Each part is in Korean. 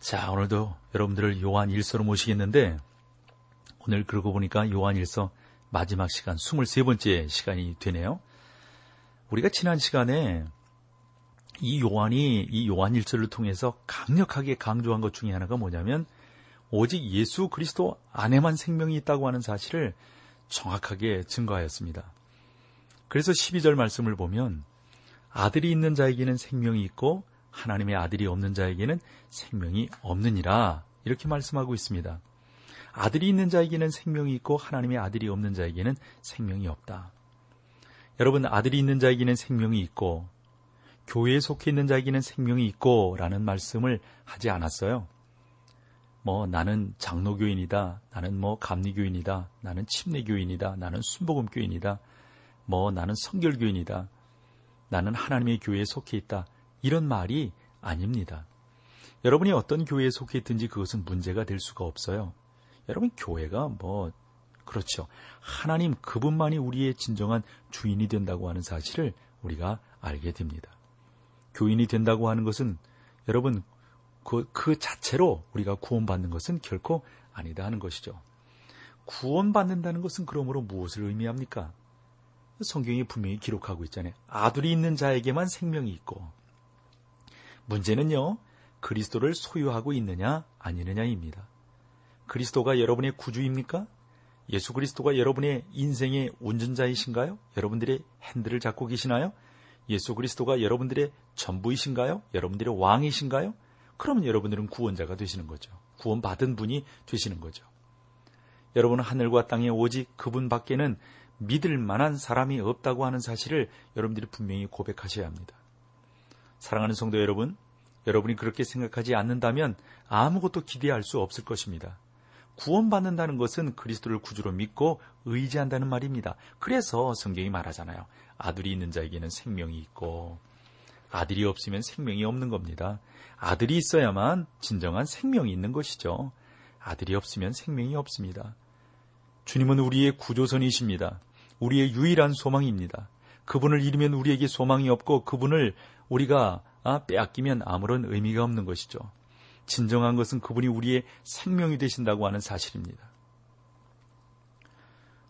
자, 오늘도 여러분들을 요한 1서로 모시겠는데, 오늘 그러고 보니까 요한 1서 마지막 시간, 23번째 시간이 되네요. 우리가 지난 시간에 이 요한이 이 요한 1서를 통해서 강력하게 강조한 것 중에 하나가 뭐냐면, 오직 예수 그리스도 안에만 생명이 있다고 하는 사실을 정확하게 증거하였습니다. 그래서 12절 말씀을 보면, 아들이 있는 자에게는 생명이 있고, 하나님의 아들이 없는 자에게는 생명이 없느니라 이렇게 말씀하고 있습니다. 아들이 있는 자에게는 생명이 있고 하나님의 아들이 없는 자에게는 생명이 없다. 여러분 아들이 있는 자에게는 생명이 있고 교회에 속해 있는 자에게는 생명이 있고 라는 말씀을 하지 않았어요. 뭐 나는 장로교인이다. 나는 뭐 감리교인이다. 나는 침례교인이다. 나는 순복음교인이다. 뭐 나는 성결교인이다. 나는 하나님의 교회에 속해 있다. 이런 말이 아닙니다. 여러분이 어떤 교회에 속해 있든지 그것은 문제가 될 수가 없어요. 여러분 교회가 뭐 그렇죠. 하나님 그분만이 우리의 진정한 주인이 된다고 하는 사실을 우리가 알게 됩니다. 교인이 된다고 하는 것은 여러분 그, 그 자체로 우리가 구원받는 것은 결코 아니다 하는 것이죠. 구원받는다는 것은 그러므로 무엇을 의미합니까? 성경이 분명히 기록하고 있잖아요. 아들이 있는 자에게만 생명이 있고 문제는요, 그리스도를 소유하고 있느냐, 아니느냐입니다. 그리스도가 여러분의 구주입니까? 예수 그리스도가 여러분의 인생의 운전자이신가요? 여러분들의 핸들을 잡고 계시나요? 예수 그리스도가 여러분들의 전부이신가요? 여러분들의 왕이신가요? 그러면 여러분들은 구원자가 되시는 거죠. 구원받은 분이 되시는 거죠. 여러분은 하늘과 땅에 오직 그분 밖에는 믿을 만한 사람이 없다고 하는 사실을 여러분들이 분명히 고백하셔야 합니다. 사랑하는 성도 여러분, 여러분이 그렇게 생각하지 않는다면 아무것도 기대할 수 없을 것입니다. 구원받는다는 것은 그리스도를 구주로 믿고 의지한다는 말입니다. 그래서 성경이 말하잖아요. 아들이 있는 자에게는 생명이 있고 아들이 없으면 생명이 없는 겁니다. 아들이 있어야만 진정한 생명이 있는 것이죠. 아들이 없으면 생명이 없습니다. 주님은 우리의 구조선이십니다. 우리의 유일한 소망입니다. 그분을 잃으면 우리에게 소망이 없고 그분을 우리가 아, 빼앗기면 아무런 의미가 없는 것이죠. 진정한 것은 그분이 우리의 생명이 되신다고 하는 사실입니다.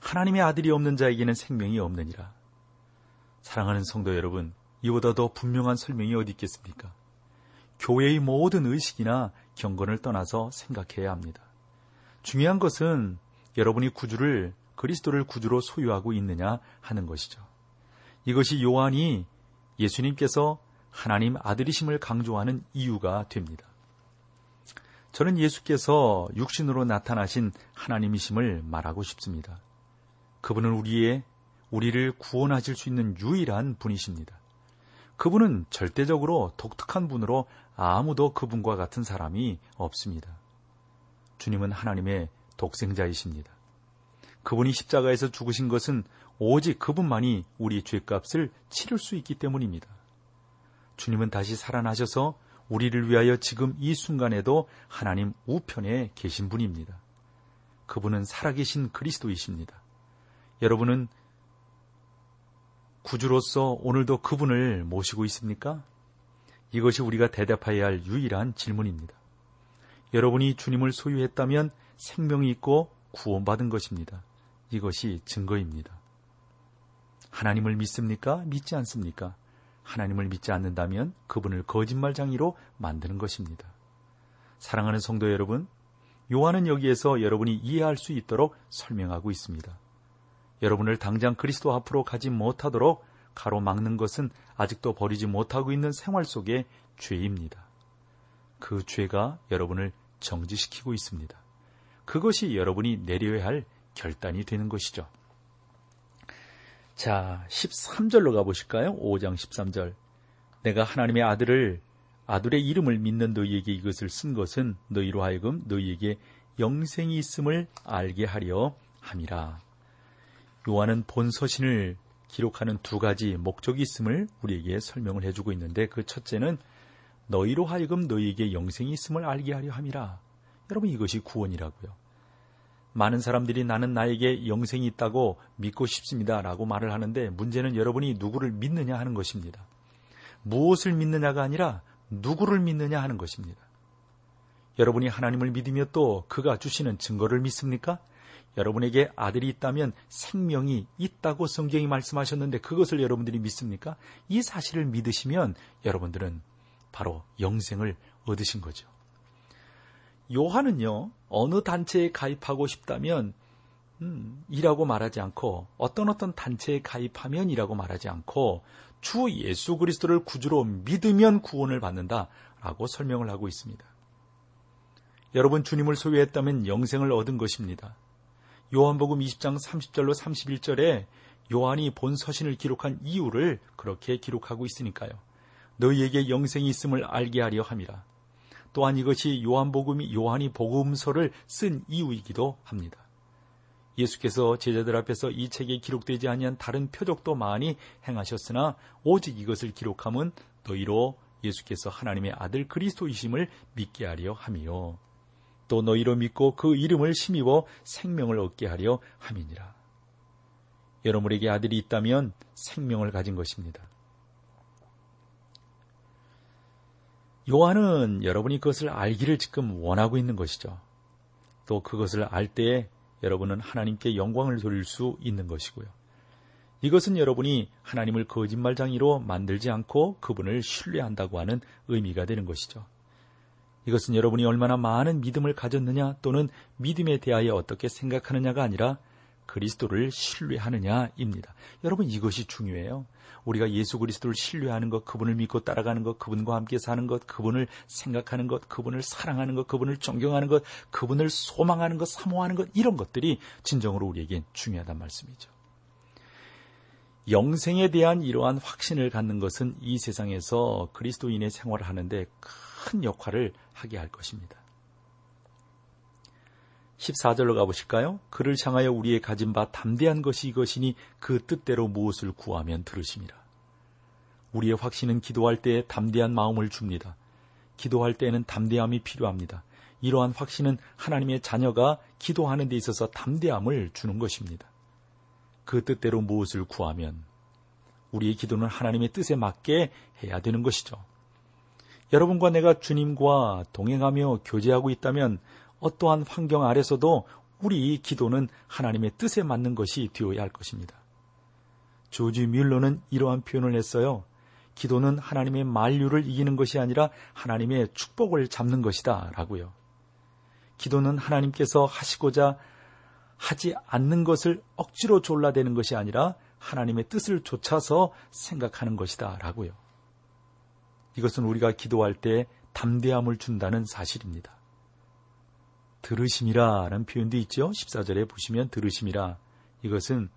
하나님의 아들이 없는 자에게는 생명이 없느니라. 사랑하는 성도 여러분, 이보다 더 분명한 설명이 어디 있겠습니까? 교회의 모든 의식이나 경건을 떠나서 생각해야 합니다. 중요한 것은 여러분이 구주를 그리스도를 구주로 소유하고 있느냐 하는 것이죠. 이것이 요한이 예수님께서 하나님 아들이심을 강조하는 이유가 됩니다. 저는 예수께서 육신으로 나타나신 하나님이심을 말하고 싶습니다. 그분은 우리의 우리를 구원하실 수 있는 유일한 분이십니다. 그분은 절대적으로 독특한 분으로 아무도 그분과 같은 사람이 없습니다. 주님은 하나님의 독생자이십니다. 그분이 십자가에서 죽으신 것은 오직 그분만이 우리 죄값을 치를 수 있기 때문입니다. 주님은 다시 살아나셔서 우리를 위하여 지금 이 순간에도 하나님 우편에 계신 분입니다. 그분은 살아계신 그리스도이십니다. 여러분은 구주로서 오늘도 그분을 모시고 있습니까? 이것이 우리가 대답해야 할 유일한 질문입니다. 여러분이 주님을 소유했다면 생명이 있고 구원받은 것입니다. 이것이 증거입니다. 하나님을 믿습니까? 믿지 않습니까? 하나님을 믿지 않는다면 그분을 거짓말장이로 만드는 것입니다. 사랑하는 성도 여러분, 요한은 여기에서 여러분이 이해할 수 있도록 설명하고 있습니다. 여러분을 당장 그리스도 앞으로 가지 못하도록 가로막는 것은 아직도 버리지 못하고 있는 생활 속의 죄입니다. 그 죄가 여러분을 정지시키고 있습니다. 그것이 여러분이 내려야 할 결단이 되는 것이죠. 자, 13절로 가보실까요? 5장 13절. 내가 하나님의 아들을, 아들의 이름을 믿는 너희에게 이것을 쓴 것은 너희로 하여금 너희에게 영생이 있음을 알게 하려 함이라. 요한은 본 서신을 기록하는 두 가지 목적이 있음을 우리에게 설명을 해주고 있는데 그 첫째는 너희로 하여금 너희에게 영생이 있음을 알게 하려 함이라. 여러분 이것이 구원이라고요. 많은 사람들이 나는 나에게 영생이 있다고 믿고 싶습니다. 라고 말을 하는데 문제는 여러분이 누구를 믿느냐 하는 것입니다. 무엇을 믿느냐가 아니라 누구를 믿느냐 하는 것입니다. 여러분이 하나님을 믿으며 또 그가 주시는 증거를 믿습니까? 여러분에게 아들이 있다면 생명이 있다고 성경이 말씀하셨는데 그것을 여러분들이 믿습니까? 이 사실을 믿으시면 여러분들은 바로 영생을 얻으신 거죠. 요한은요, 어느 단체에 가입하고 싶다면, 음, 이라고 말하지 않고, 어떤 어떤 단체에 가입하면 이라고 말하지 않고, 주 예수 그리스도를 구주로 믿으면 구원을 받는다. 라고 설명을 하고 있습니다. 여러분 주님을 소유했다면 영생을 얻은 것입니다. 요한복음 20장 30절로 31절에 요한이 본 서신을 기록한 이유를 그렇게 기록하고 있으니까요. 너희에게 영생이 있음을 알게 하려 함이라. 또한 이것이 요한복음이 요한이 복음서를 쓴 이유이기도 합니다. 예수께서 제자들 앞에서 이 책에 기록되지 아니한 다른 표적도 많이 행하셨으나 오직 이것을 기록함은 너희로 예수께서 하나님의 아들 그리스도이심을 믿게 하려 함이요. 또 너희로 믿고 그 이름을 힘입어 생명을 얻게 하려 함이니라. 여러분에게 아들이 있다면 생명을 가진 것입니다. 요한은 여러분이 그것을 알기를 지금 원하고 있는 것이죠. 또 그것을 알 때에 여러분은 하나님께 영광을 돌릴 수 있는 것이고요. 이것은 여러분이 하나님을 거짓말장이로 만들지 않고 그분을 신뢰한다고 하는 의미가 되는 것이죠. 이것은 여러분이 얼마나 많은 믿음을 가졌느냐 또는 믿음에 대하여 어떻게 생각하느냐가 아니라 그리스도를 신뢰하느냐입니다. 여러분 이것이 중요해요. 우리가 예수 그리스도를 신뢰하는 것, 그분을 믿고 따라가는 것, 그분과 함께 사는 것, 그분을 생각하는 것, 그분을 사랑하는 것, 그분을 존경하는 것, 그분을 소망하는 것, 사모하는 것 이런 것들이 진정으로 우리에겐 중요하단 말씀이죠. 영생에 대한 이러한 확신을 갖는 것은 이 세상에서 그리스도인의 생활을 하는데 큰 역할을 하게 할 것입니다. 14절로 가보실까요? 그를 향하여 우리의 가진 바 담대한 것이 이것이니 그 뜻대로 무엇을 구하면 들으십니다. 우리의 확신은 기도할 때에 담대한 마음을 줍니다. 기도할 때에는 담대함이 필요합니다. 이러한 확신은 하나님의 자녀가 기도하는 데 있어서 담대함을 주는 것입니다. 그 뜻대로 무엇을 구하면 우리의 기도는 하나님의 뜻에 맞게 해야 되는 것이죠. 여러분과 내가 주님과 동행하며 교제하고 있다면 어떠한 환경 아래서도 우리 기도는 하나님의 뜻에 맞는 것이 되어야 할 것입니다. 조지 뮬러는 이러한 표현을 했어요. 기도는 하나님의 만류를 이기는 것이 아니라 하나님의 축복을 잡는 것이다. 라고요. 기도는 하나님께서 하시고자 하지 않는 것을 억지로 졸라대는 것이 아니라 하나님의 뜻을 좇아서 생각하는 것이다. 라고요. 이것은 우리가 기도할 때 담대함을 준다는 사실입니다. 들으심이라는 표현도 있죠. 14절에 보시면 들으심이라. 이것은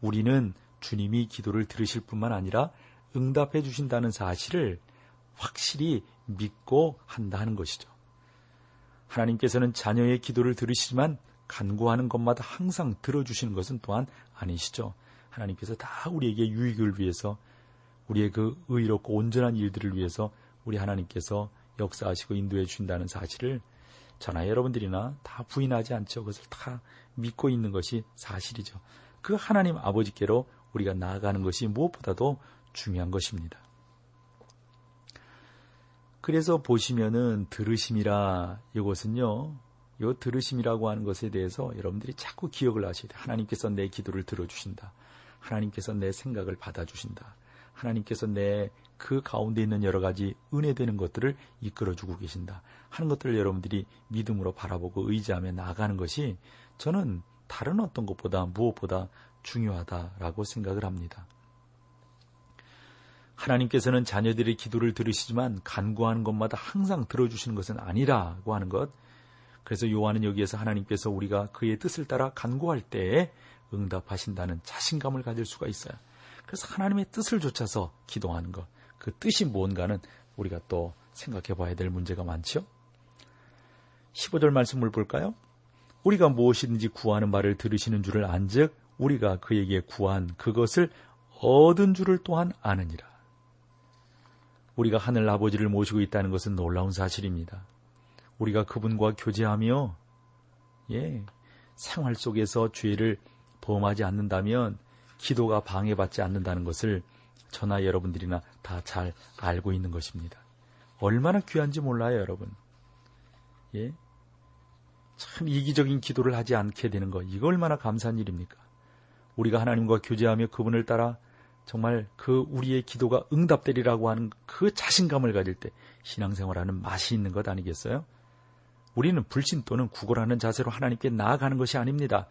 우리는 주님이 기도를 들으실 뿐만 아니라 응답해 주신다는 사실을 확실히 믿고 한다는 것이죠. 하나님께서는 자녀의 기도를 들으시지만 간구하는 것마다 항상 들어주시는 것은 또한 아니시죠. 하나님께서 다 우리에게 유익을 위해서 우리의 그 의롭고 온전한 일들을 위해서 우리 하나님께서 역사하시고 인도해 주신다는 사실을 저나 여러분들이나 다 부인하지 않죠. 그것을 다 믿고 있는 것이 사실이죠. 그 하나님 아버지께로 우리가 나아가는 것이 무엇보다도 중요한 것입니다. 그래서 보시면은 들으심이라 이것은요. 요 들으심이라고 하는 것에 대해서 여러분들이 자꾸 기억을 하셔야 돼요. 하나님께서 내 기도를 들어주신다. 하나님께서 내 생각을 받아주신다. 하나님께서 내 그 가운데 있는 여러 가지 은혜되는 것들을 이끌어주고 계신다. 하는 것들을 여러분들이 믿음으로 바라보고 의지하며 나아가는 것이 저는 다른 어떤 것보다 무엇보다 중요하다라고 생각을 합니다. 하나님께서는 자녀들의 기도를 들으시지만 간구하는 것마다 항상 들어주시는 것은 아니라고 하는 것. 그래서 요한은 여기에서 하나님께서 우리가 그의 뜻을 따라 간구할 때에 응답하신다는 자신감을 가질 수가 있어요. 그래서 하나님의 뜻을 좇아서 기도하는 것. 그 뜻이 뭔가는 우리가 또 생각해 봐야 될 문제가 많죠. 15절 말씀을 볼까요? 우리가 무엇이든지 구하는 말을 들으시는 줄을 안즉 우리가 그에게 구한 그것을 얻은 줄을 또한 아느니라. 우리가 하늘 아버지를 모시고 있다는 것은 놀라운 사실입니다. 우리가 그분과 교제하며 예, 생활 속에서 죄를 범하지 않는다면 기도가 방해받지 않는다는 것을 저나 여러분들이나 다 잘 알고 있는 것입니다. 얼마나 귀한지 몰라요, 여러분. 예? 참 이기적인 기도를 하지 않게 되는 것, 이거 얼마나 감사한 일입니까? 우리가 하나님과 교제하며 그분을 따라 정말 그 우리의 기도가 응답되리라고 하는 그 자신감을 가질 때 신앙생활하는 맛이 있는 것 아니겠어요? 우리는 불신 또는 구걸하는 자세로 하나님께 나아가는 것이 아닙니다.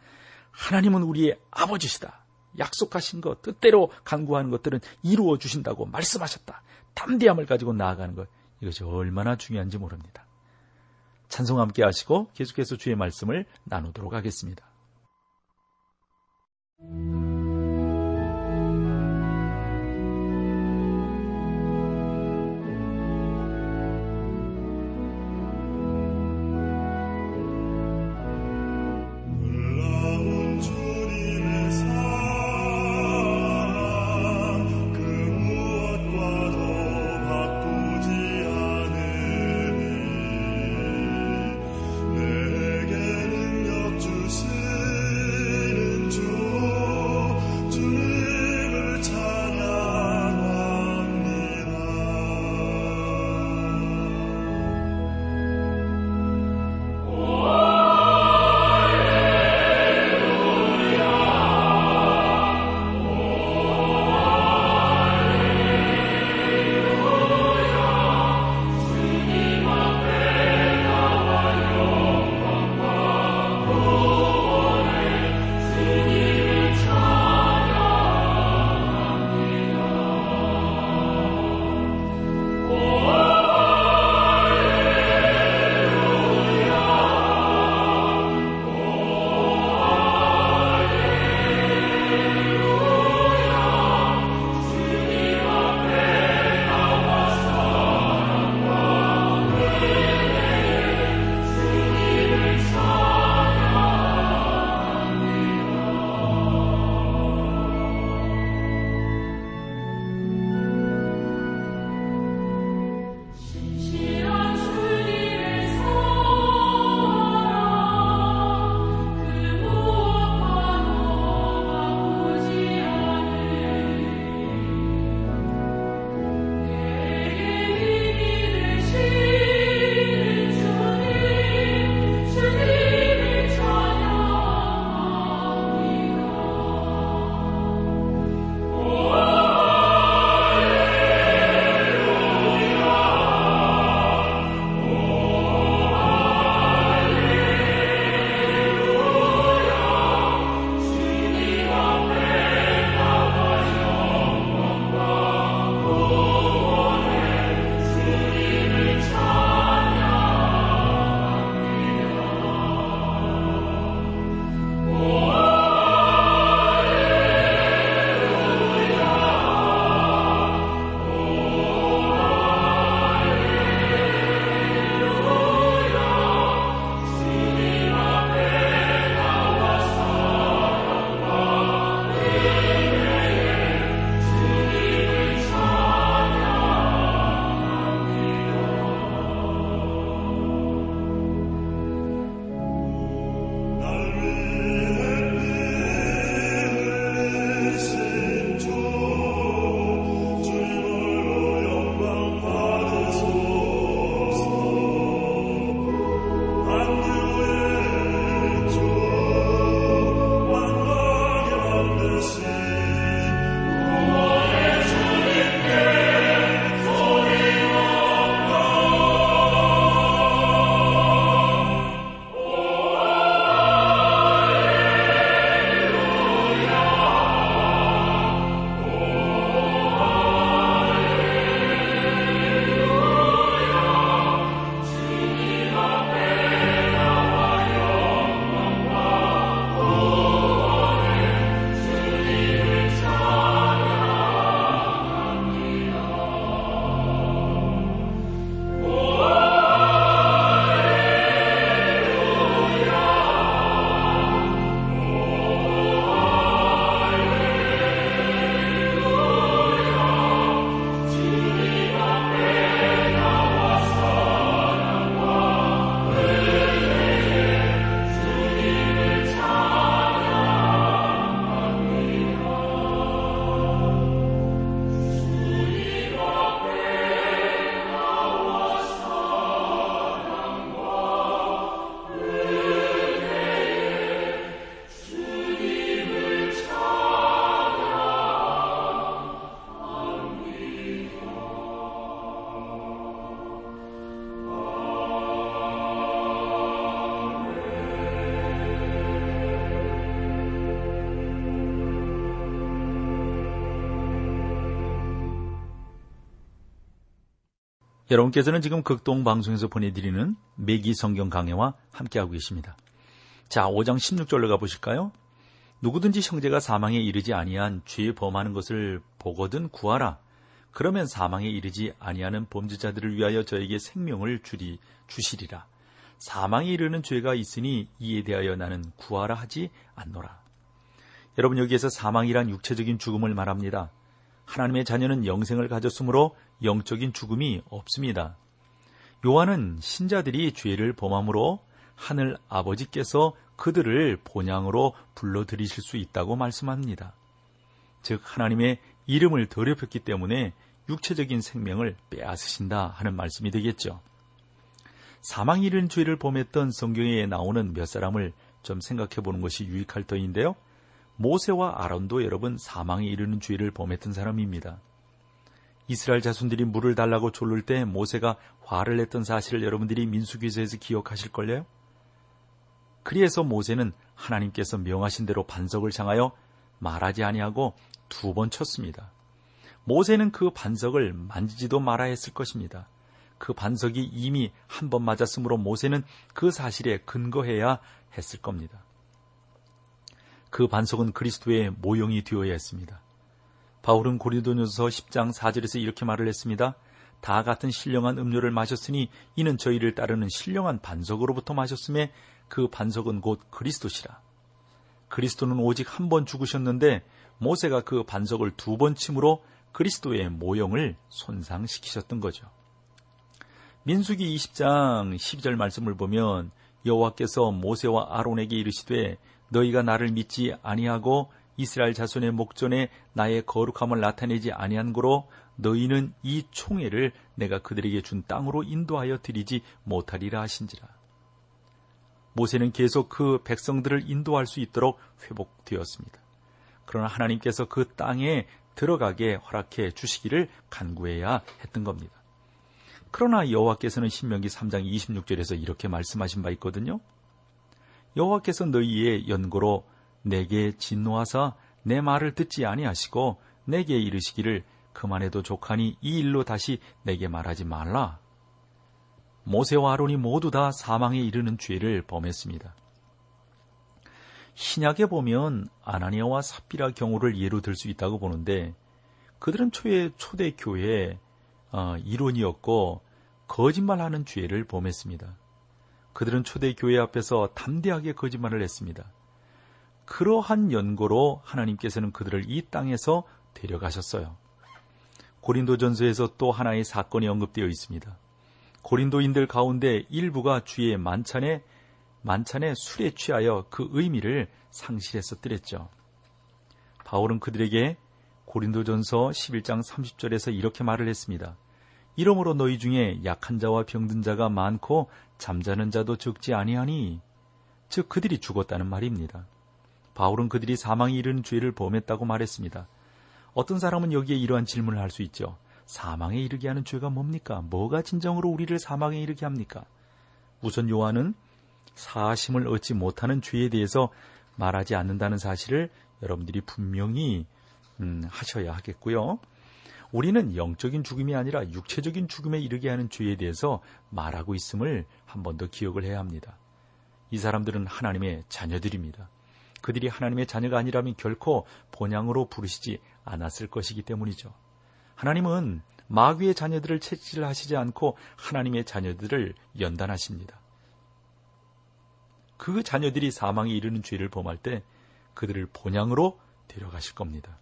하나님은 우리의 아버지시다. 약속하신 것, 뜻대로 간구하는 것들은 이루어 주신다고 말씀하셨다. 담대함을 가지고 나아가는 것, 이것이 얼마나 중요한지 모릅니다. 찬송 함께 하시고 계속해서 주의 말씀을 나누도록 하겠습니다. 여러분께서는 지금 극동 방송에서 보내드리는 매기 성경 강해와 함께하고 계십니다. 자, 5장 16절로 가보실까요? 누구든지 형제가 사망에 이르지 아니한 죄 범하는 것을 보거든 구하라. 그러면 사망에 이르지 아니하는 범죄자들을 위하여 저에게 생명을 주리 주시리라. 사망에 이르는 죄가 있으니 이에 대하여 나는 구하라 하지 않노라. 여러분 여기에서 사망이란 육체적인 죽음을 말합니다. 하나님의 자녀는 영생을 가졌으므로 영적인 죽음이 없습니다. 요한은 신자들이 죄를 범함으로 하늘 아버지께서 그들을 본향으로 불러들이실 수 있다고 말씀합니다. 즉 하나님의 이름을 더럽혔기 때문에 육체적인 생명을 빼앗으신다 하는 말씀이 되겠죠. 사망 이른 죄를 범했던 성경에 나오는 몇 사람을 좀 생각해 보는 것이 유익할 터인데요. 모세와 아론도 여러분 사망에 이르는 죄를 범했던 사람입니다. 이스라엘 자손들이 물을 달라고 졸를 때 모세가 화를 냈던 사실을 여러분들이 민수기서에서 기억하실걸요? 그리해서 모세는 하나님께서 명하신 대로 반석을 향하여 말하지 아니하고 두 번 쳤습니다. 모세는 그 반석을 만지지도 말아 했을 것입니다. 그 반석이 이미 한 번 맞았으므로 모세는 그 사실에 근거해야 했을 겁니다. 그 반석은 그리스도의 모형이 되어야 했습니다. 바울은 고린도전서 10장 4절에서 이렇게 말을 했습니다. 다 같은 신령한 음료를 마셨으니 이는 저희를 따르는 신령한 반석으로부터 마셨음에 그 반석은 곧 그리스도시라. 그리스도는 오직 한 번 죽으셨는데 모세가 그 반석을 두 번 침으로 그리스도의 모형을 손상시키셨던 거죠. 민수기 20장 12절 말씀을 보면 여호와께서 모세와 아론에게 이르시되 너희가 나를 믿지 아니하고 이스라엘 자손의 목전에 나의 거룩함을 나타내지 아니한 고로 너희는 이 총회를 내가 그들에게 준 땅으로 인도하여 드리지 못하리라 하신지라. 모세는 계속 그 백성들을 인도할 수 있도록 회복되었습니다. 그러나 하나님께서 그 땅에 들어가게 허락해 주시기를 간구해야 했던 겁니다. 그러나 여호와께서는 신명기 3장 26절에서 이렇게 말씀하신 바 있거든요. 여호와께서 너희의 연고로 내게 진노하사 내 말을 듣지 아니하시고 내게 이르시기를 그만해도 족하니 이 일로 다시 내게 말하지 말라. 모세와 아론이 모두 다 사망에 이르는 죄를 범했습니다. 신약에 보면 아나니아와 삽비라 경우를 예로 들 수 있다고 보는데 그들은 초에 초대 교회 어, 이론이었고 거짓말하는 죄를 범했습니다. 그들은 초대 교회 앞에서 담대하게 거짓말을 했습니다. 그러한 연고로 하나님께서는 그들을 이 땅에서 데려가셨어요. 고린도전서에서 또 하나의 사건이 언급되어 있습니다. 고린도인들 가운데 일부가 주의 만찬에 만찬에 술에 취하여 그 의미를 상실했었더랬죠. 바울은 그들에게 고린도전서 11장 30절에서 이렇게 말을 했습니다. 이러므로 너희 중에 약한 자와 병든 자가 많고 잠자는 자도 적지 아니하니 즉 그들이 죽었다는 말입니다. 바울은 그들이 사망에 이르는 죄를 범했다고 말했습니다. 어떤 사람은 여기에 이러한 질문을 할 수 있죠. 사망에 이르게 하는 죄가 뭡니까? 뭐가 진정으로 우리를 사망에 이르게 합니까? 우선 요한은 사심을 얻지 못하는 죄에 대해서 말하지 않는다는 사실을 여러분들이 분명히 음, 하셔야 하겠고요. 우리는 영적인 죽음이 아니라 육체적인 죽음에 이르게 하는 죄에 대해서 말하고 있음을 한 번 더 기억을 해야 합니다. 이 사람들은 하나님의 자녀들입니다. 그들이 하나님의 자녀가 아니라면 결코 본향으로 부르시지 않았을 것이기 때문이죠. 하나님은 마귀의 자녀들을 채찍하시지 않고 하나님의 자녀들을 연단하십니다. 그 자녀들이 사망에 이르는 죄를 범할 때 그들을 본향으로 데려가실 겁니다.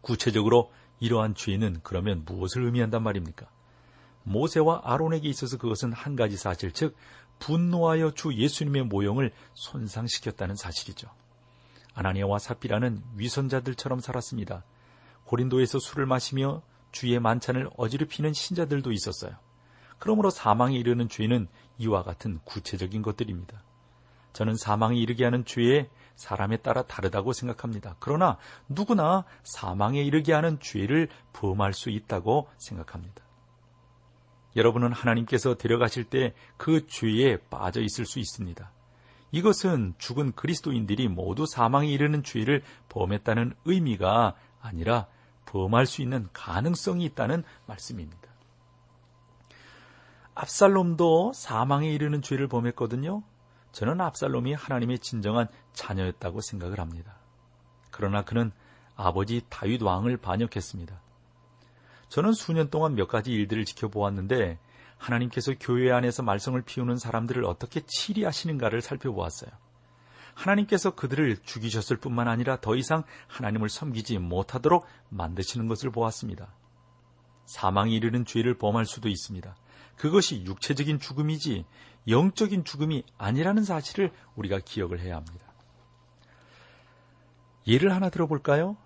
구체적으로 이러한 죄는 그러면 무엇을 의미한단 말입니까? 모세와 아론에게 있어서 그것은 한 가지 사실, 즉 분노하여 주 예수님의 모형을 손상시켰다는 사실이죠. 아나니아와 사피라는 위선자들처럼 살았습니다. 고린도에서 술을 마시며 주의 만찬을 어지럽히는 신자들도 있었어요. 그러므로 사망에 이르는 죄는 이와 같은 구체적인 것들입니다. 저는 사망에 이르게 하는 죄에 사람에 따라 다르다고 생각합니다. 그러나 누구나 사망에 이르게 하는 죄를 범할 수 있다고 생각합니다. 여러분은 하나님께서 데려가실 때 그 죄에 빠져 있을 수 있습니다. 이것은 죽은 그리스도인들이 모두 사망에 이르는 죄를 범했다는 의미가 아니라 범할 수 있는 가능성이 있다는 말씀입니다. 압살롬도 사망에 이르는 죄를 범했거든요. 저는 압살롬이 하나님의 진정한 자녀였다고 생각을 합니다. 그러나 그는 아버지 다윗 왕을 반역했습니다. 저는 수년 동안 몇 가지 일들을 지켜보았는데 하나님께서 교회 안에서 말썽을 피우는 사람들을 어떻게 치리하시는가를 살펴보았어요. 하나님께서 그들을 죽이셨을 뿐만 아니라 더 이상 하나님을 섬기지 못하도록 만드시는 것을 보았습니다. 사망이 이르는 죄를 범할 수도 있습니다. 그것이 육체적인 죽음이지 영적인 죽음이 아니라는 사실을 우리가 기억을 해야 합니다. 예를 하나 들어볼까요?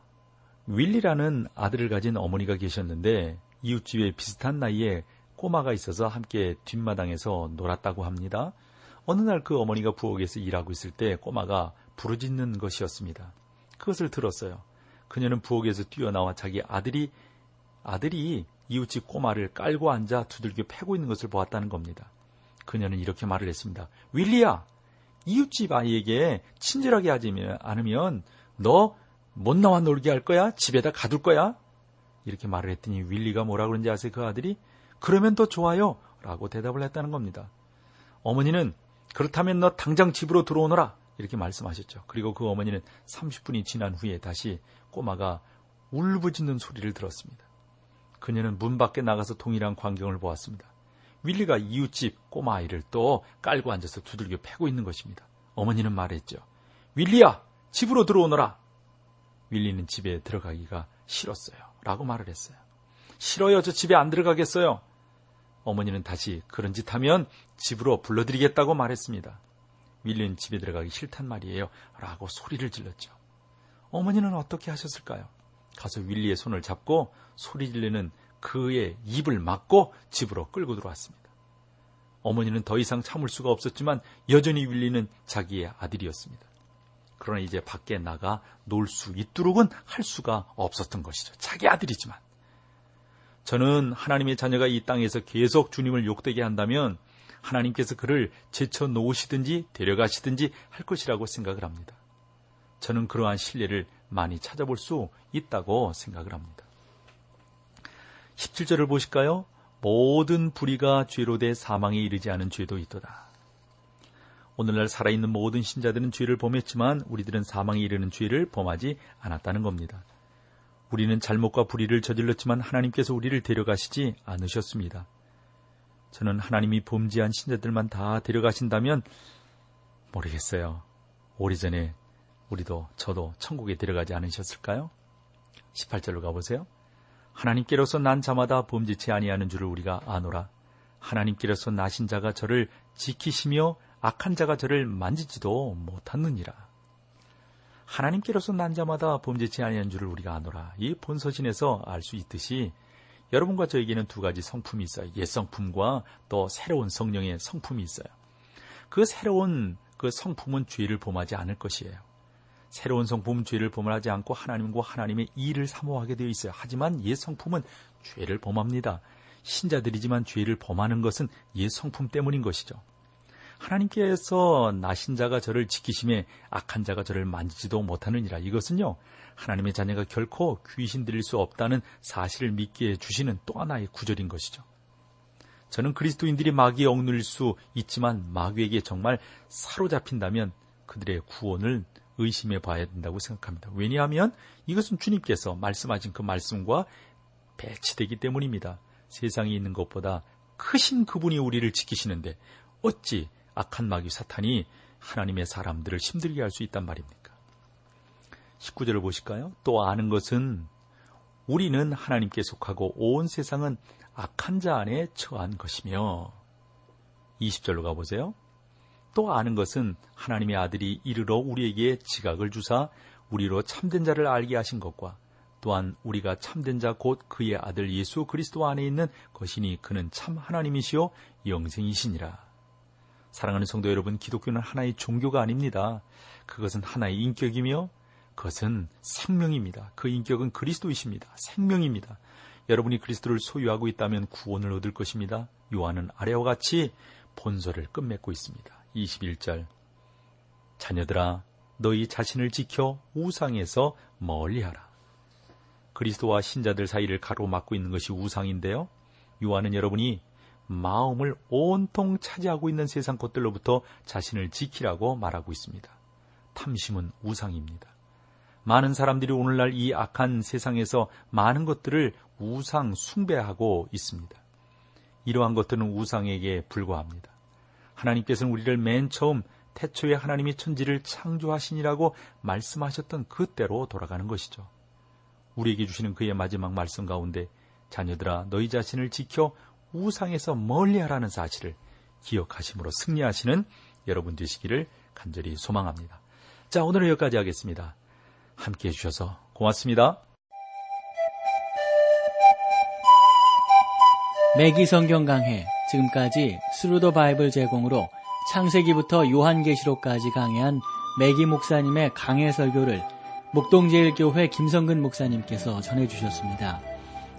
윌리라는 아들을 가진 어머니가 계셨는데 이웃집에 비슷한 나이에 꼬마가 있어서 함께 뒷마당에서 놀았다고 합니다. 어느 날 그 어머니가 부엌에서 일하고 있을 때 꼬마가 부르짖는 것이었습니다. 그것을 들었어요. 그녀는 부엌에서 뛰어나와 자기 아들이 아들이 이웃집 꼬마를 깔고 앉아 두들겨 패고 있는 것을 보았다는 겁니다. 그녀는 이렇게 말을 했습니다. 윌리야, 이웃집 아이에게 친절하게 하지 않으면 너 못 나와 놀게 할 거야? 집에다 가둘 거야? 이렇게 말을 했더니 윌리가 뭐라 그런지 아세요? 그 아들이 그러면 더 좋아요. 라고 대답을 했다는 겁니다. 어머니는 그렇다면 너 당장 집으로 들어오너라. 이렇게 말씀하셨죠. 그리고 그 어머니는 30분이 지난 후에 다시 꼬마가 울부짖는 소리를 들었습니다. 그녀는 문 밖에 나가서 동일한 광경을 보았습니다. 윌리가 이웃집 꼬마 아이를 또 깔고 앉아서 두들겨 패고 있는 것입니다. 어머니는 말했죠. 윌리야, 집으로 들어오너라. 윌리는 집에 들어가기가 싫었어요. 라고 말을 했어요. 싫어요. 저 집에 안 들어가겠어요. 어머니는 다시 그런 짓 하면 집으로 불러드리겠다고 말했습니다. 윌리는 집에 들어가기 싫단 말이에요. 라고 소리를 질렀죠. 어머니는 어떻게 하셨을까요? 가서 윌리의 손을 잡고 소리 지르는 그의 입을 막고 집으로 끌고 들어왔습니다. 어머니는 더 이상 참을 수가 없었지만 여전히 윌리는 자기의 아들이었습니다. 그러나 이제 밖에 나가 놀 수 있도록은 할 수가 없었던 것이죠. 자기 아들이지만. 저는 하나님의 자녀가 이 땅에서 계속 주님을 욕되게 한다면 하나님께서 그를 제쳐 놓으시든지 데려가시든지 할 것이라고 생각을 합니다. 저는 그러한 신뢰를 많이 찾아볼 수 있다고 생각을 합니다. 17절을 보실까요? 모든 불의가 죄로 돼 사망에 이르지 않은 죄도 있도다. 오늘날 살아있는 모든 신자들은 죄를 범했지만 우리들은 사망에 이르는 죄를 범하지 않았다는 겁니다. 우리는 잘못과 불의를 저질렀지만 하나님께서 우리를 데려가시지 않으셨습니다. 저는 하나님이 범죄한 신자들만 다 데려가신다면 모르겠어요. 오래전에 우리도 저도 천국에 데려가지 않으셨을까요? 18절로 가보세요. 하나님께로서 난 자마다 범죄치 아니하는 줄을 우리가 아노라. 하나님께로서 나신 자가 저를 지키시며 악한 자가 저를 만지지도 못하느니라. 하나님께로서 난 자마다 범죄치 아니하는 줄을 우리가 아노라. 이 본서신에서 알 수 있듯이 여러분과 저에게는 두 가지 성품이 있어요. 옛 성품과 또 새로운 성령의 성품이 있어요. 그 새로운 그 성품은 죄를 범하지 않을 것이에요. 새로운 성품은 죄를 범하지 않고 하나님과 하나님의 일을 사모하게 되어 있어요. 하지만 옛 성품은 죄를 범합니다. 신자들이지만 죄를 범하는 것은 옛 성품 때문인 것이죠. 하나님께서 나신 자가 저를 지키심에 악한 자가 저를 만지지도 못하느니라. 이것은요, 하나님의 자녀가 결코 귀신 들릴 수 없다는 사실을 믿게 해주시는 또 하나의 구절인 것이죠. 저는 그리스도인들이 마귀에 억눌릴 수 있지만 마귀에게 정말 사로잡힌다면 그들의 구원을 의심해 봐야 된다고 생각합니다. 왜냐하면 이것은 주님께서 말씀하신 그 말씀과 배치되기 때문입니다. 세상에 있는 것보다 크신 그분이 우리를 지키시는데 어찌 악한 마귀 사탄이 하나님의 사람들을 힘들게 할 수 있단 말입니까? 19절을 보실까요? 또 아는 것은 우리는 하나님께 속하고 온 세상은 악한 자 안에 처한 것이며 20절로 가보세요. 또 아는 것은 하나님의 아들이 이르러 우리에게 지각을 주사 우리로 참된 자를 알게 하신 것과 또한 우리가 참된 자 곧 그의 아들 예수 그리스도 안에 있는 것이니 그는 참 하나님이시요 영생이시니라. 사랑하는 성도 여러분, 기독교는 하나의 종교가 아닙니다. 그것은 하나의 인격이며 그것은 생명입니다. 그 인격은 그리스도이십니다. 생명입니다. 여러분이 그리스도를 소유하고 있다면 구원을 얻을 것입니다. 요한은 아래와 같이 본서를 끝맺고 있습니다. 21절 자녀들아 너희 자신을 지켜 우상에서 멀리하라. 그리스도와 신자들 사이를 가로막고 있는 것이 우상인데요. 요한은 여러분이 마음을 온통 차지하고 있는 세상 것들로부터 자신을 지키라고 말하고 있습니다. 탐심은 우상입니다. 많은 사람들이 오늘날 이 악한 세상에서 많은 것들을 우상 숭배하고 있습니다. 이러한 것들은 우상에게 불과합니다. 하나님께서는 우리를 맨 처음 태초에 하나님이 천지를 창조하시니라고 말씀하셨던 그때로 돌아가는 것이죠. 우리에게 주시는 그의 마지막 말씀 가운데 자녀들아 너희 자신을 지켜 우상에서 멀리하라는 사실을 기억하심으로 승리하시는 여러분 되시기를 간절히 소망합니다. 자, 오늘은 여기까지 하겠습니다. 함께 해주셔서 고맙습니다. 맥기 성경 강해 지금까지 Thru the Bible 제공으로 창세기부터 요한계시록까지 강해한 맥기 목사님의 강해 설교를 목동제일교회 김성근 목사님께서 전해주셨습니다.